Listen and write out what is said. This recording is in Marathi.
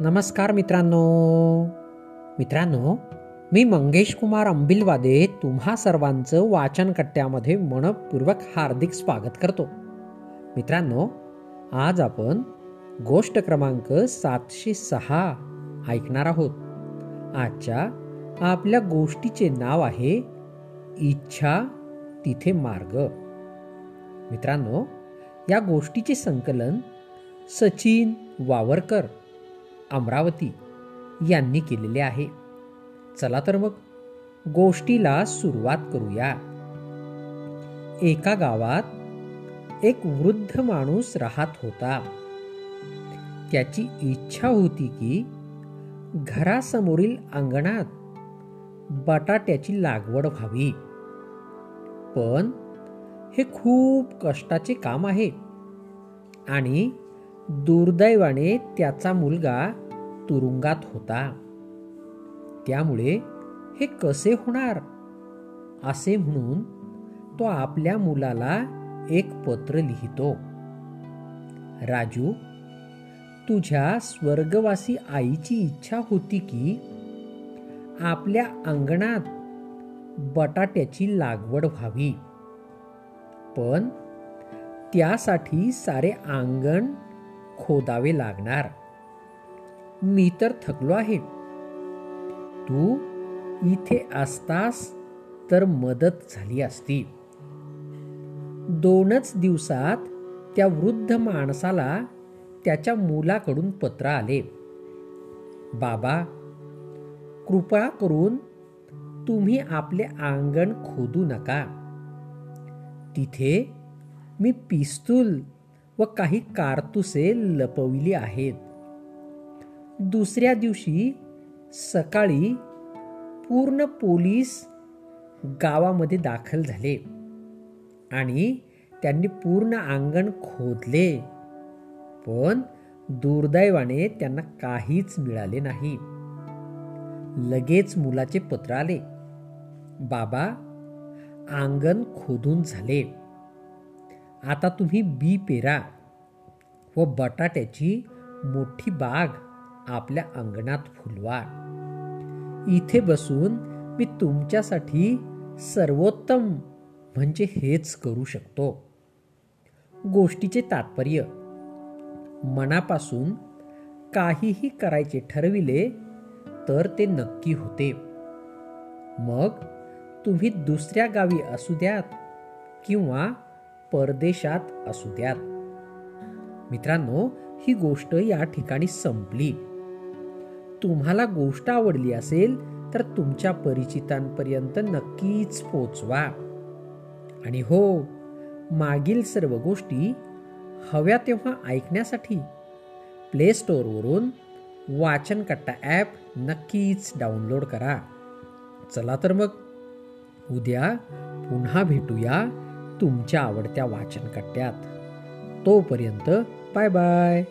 नमस्कार मित्रांनो. मित्रांनो मी मंगेश कुमार अंबिलवादे तुम्हा सर्वांचं वाचन कट्ट्यामध्ये मनपूर्वक हार्दिक स्वागत करतो. मित्रांनो आज आपण गोष्ट क्रमांक सातशे सहा ऐकणार आहोत. आजच्या आपल्या गोष्टीचे नाव आहे इच्छा तिथे मार्ग. मित्रांनो या गोष्टीचे संकलन सचिन वावरकर अमरावती यांनी केलेले आहे. चला तर मग गोष्टीला सुरुवात करूया. एका गावात एक वृद्ध माणूस राहत होता. त्याची इच्छा होती की घरासमोरील अंगणात बटाट्याची लागवड व्हावी. पण हे खूप कष्टाचे काम आहे. आणि दुर्दैवाने त्याचा मुलगा तुरुंगात होता. त्यामुळे हे कसे होणार? असे म्हणून तो आपल्या मुलाला एक पत्र लिहितो. राजू तुझ्या स्वर्गवासी आईची इच्छा होती की आपल्या अंगणात बटाट्याची लागवड व्हावी. पण त्यासाठी सारे अंगण खोदावे लागणार. मी तर थकलो आहे. तू इथे असतास तर मदत झाली असती. दोनच दिवसात त्या वृद्ध माणसाला त्याच्या मुलाकडून पत्र आले. बाबा कृपा करून तुम्ही आपले अंगण खोदू नका. तिथे मी पिस्तूल व काही कारतुसे लपविली आहेत. दुसऱ्या दिवशी सकाळी पूर्ण पोलीस गावामध्ये दाखल झाले आणि त्यांनी पूर्ण अंगण खोदले. पण दुर्दैवाने त्यांना काहीच मिळाले नाही. लगेच मुलाचे पत्र आले. बाबा अंगण खोदून झाले. आता तुम्ही बी पेरा व बटाट्याची मोठी बाग आपल्या अंगणात फुलवा. इथे बसून मी तुमच्यासाठी सर्वोत्तम म्हणजे हेच करू शकतो. गोष्टीचे तात्पर्य मनापासून काहीही करायचे ठरविले तर ते नक्की होते. मग तुम्ही दुसऱ्या गावी असू द्यात किंवा परदेशात असू द्यात. मित्रांनो ही गोष्ट या ठिकाणी संपली. तुम्हाला गोष्ट आवडली असेल तर तुमच्या परिचितांपर्यंत नक्कीच पोचवा. आणि हो मागील सर्व गोष्टी हव्या तेव्हा ऐकण्यासाठी प्ले स्टोअरवरून वाचनकट्टा ॲप नक्कीच डाउनलोड करा. चला तर मग उद्या पुन्हा भेटूया तुमच्या आवडत्या वाचनकट्ट्यात. तोपर्यंत बाय बाय.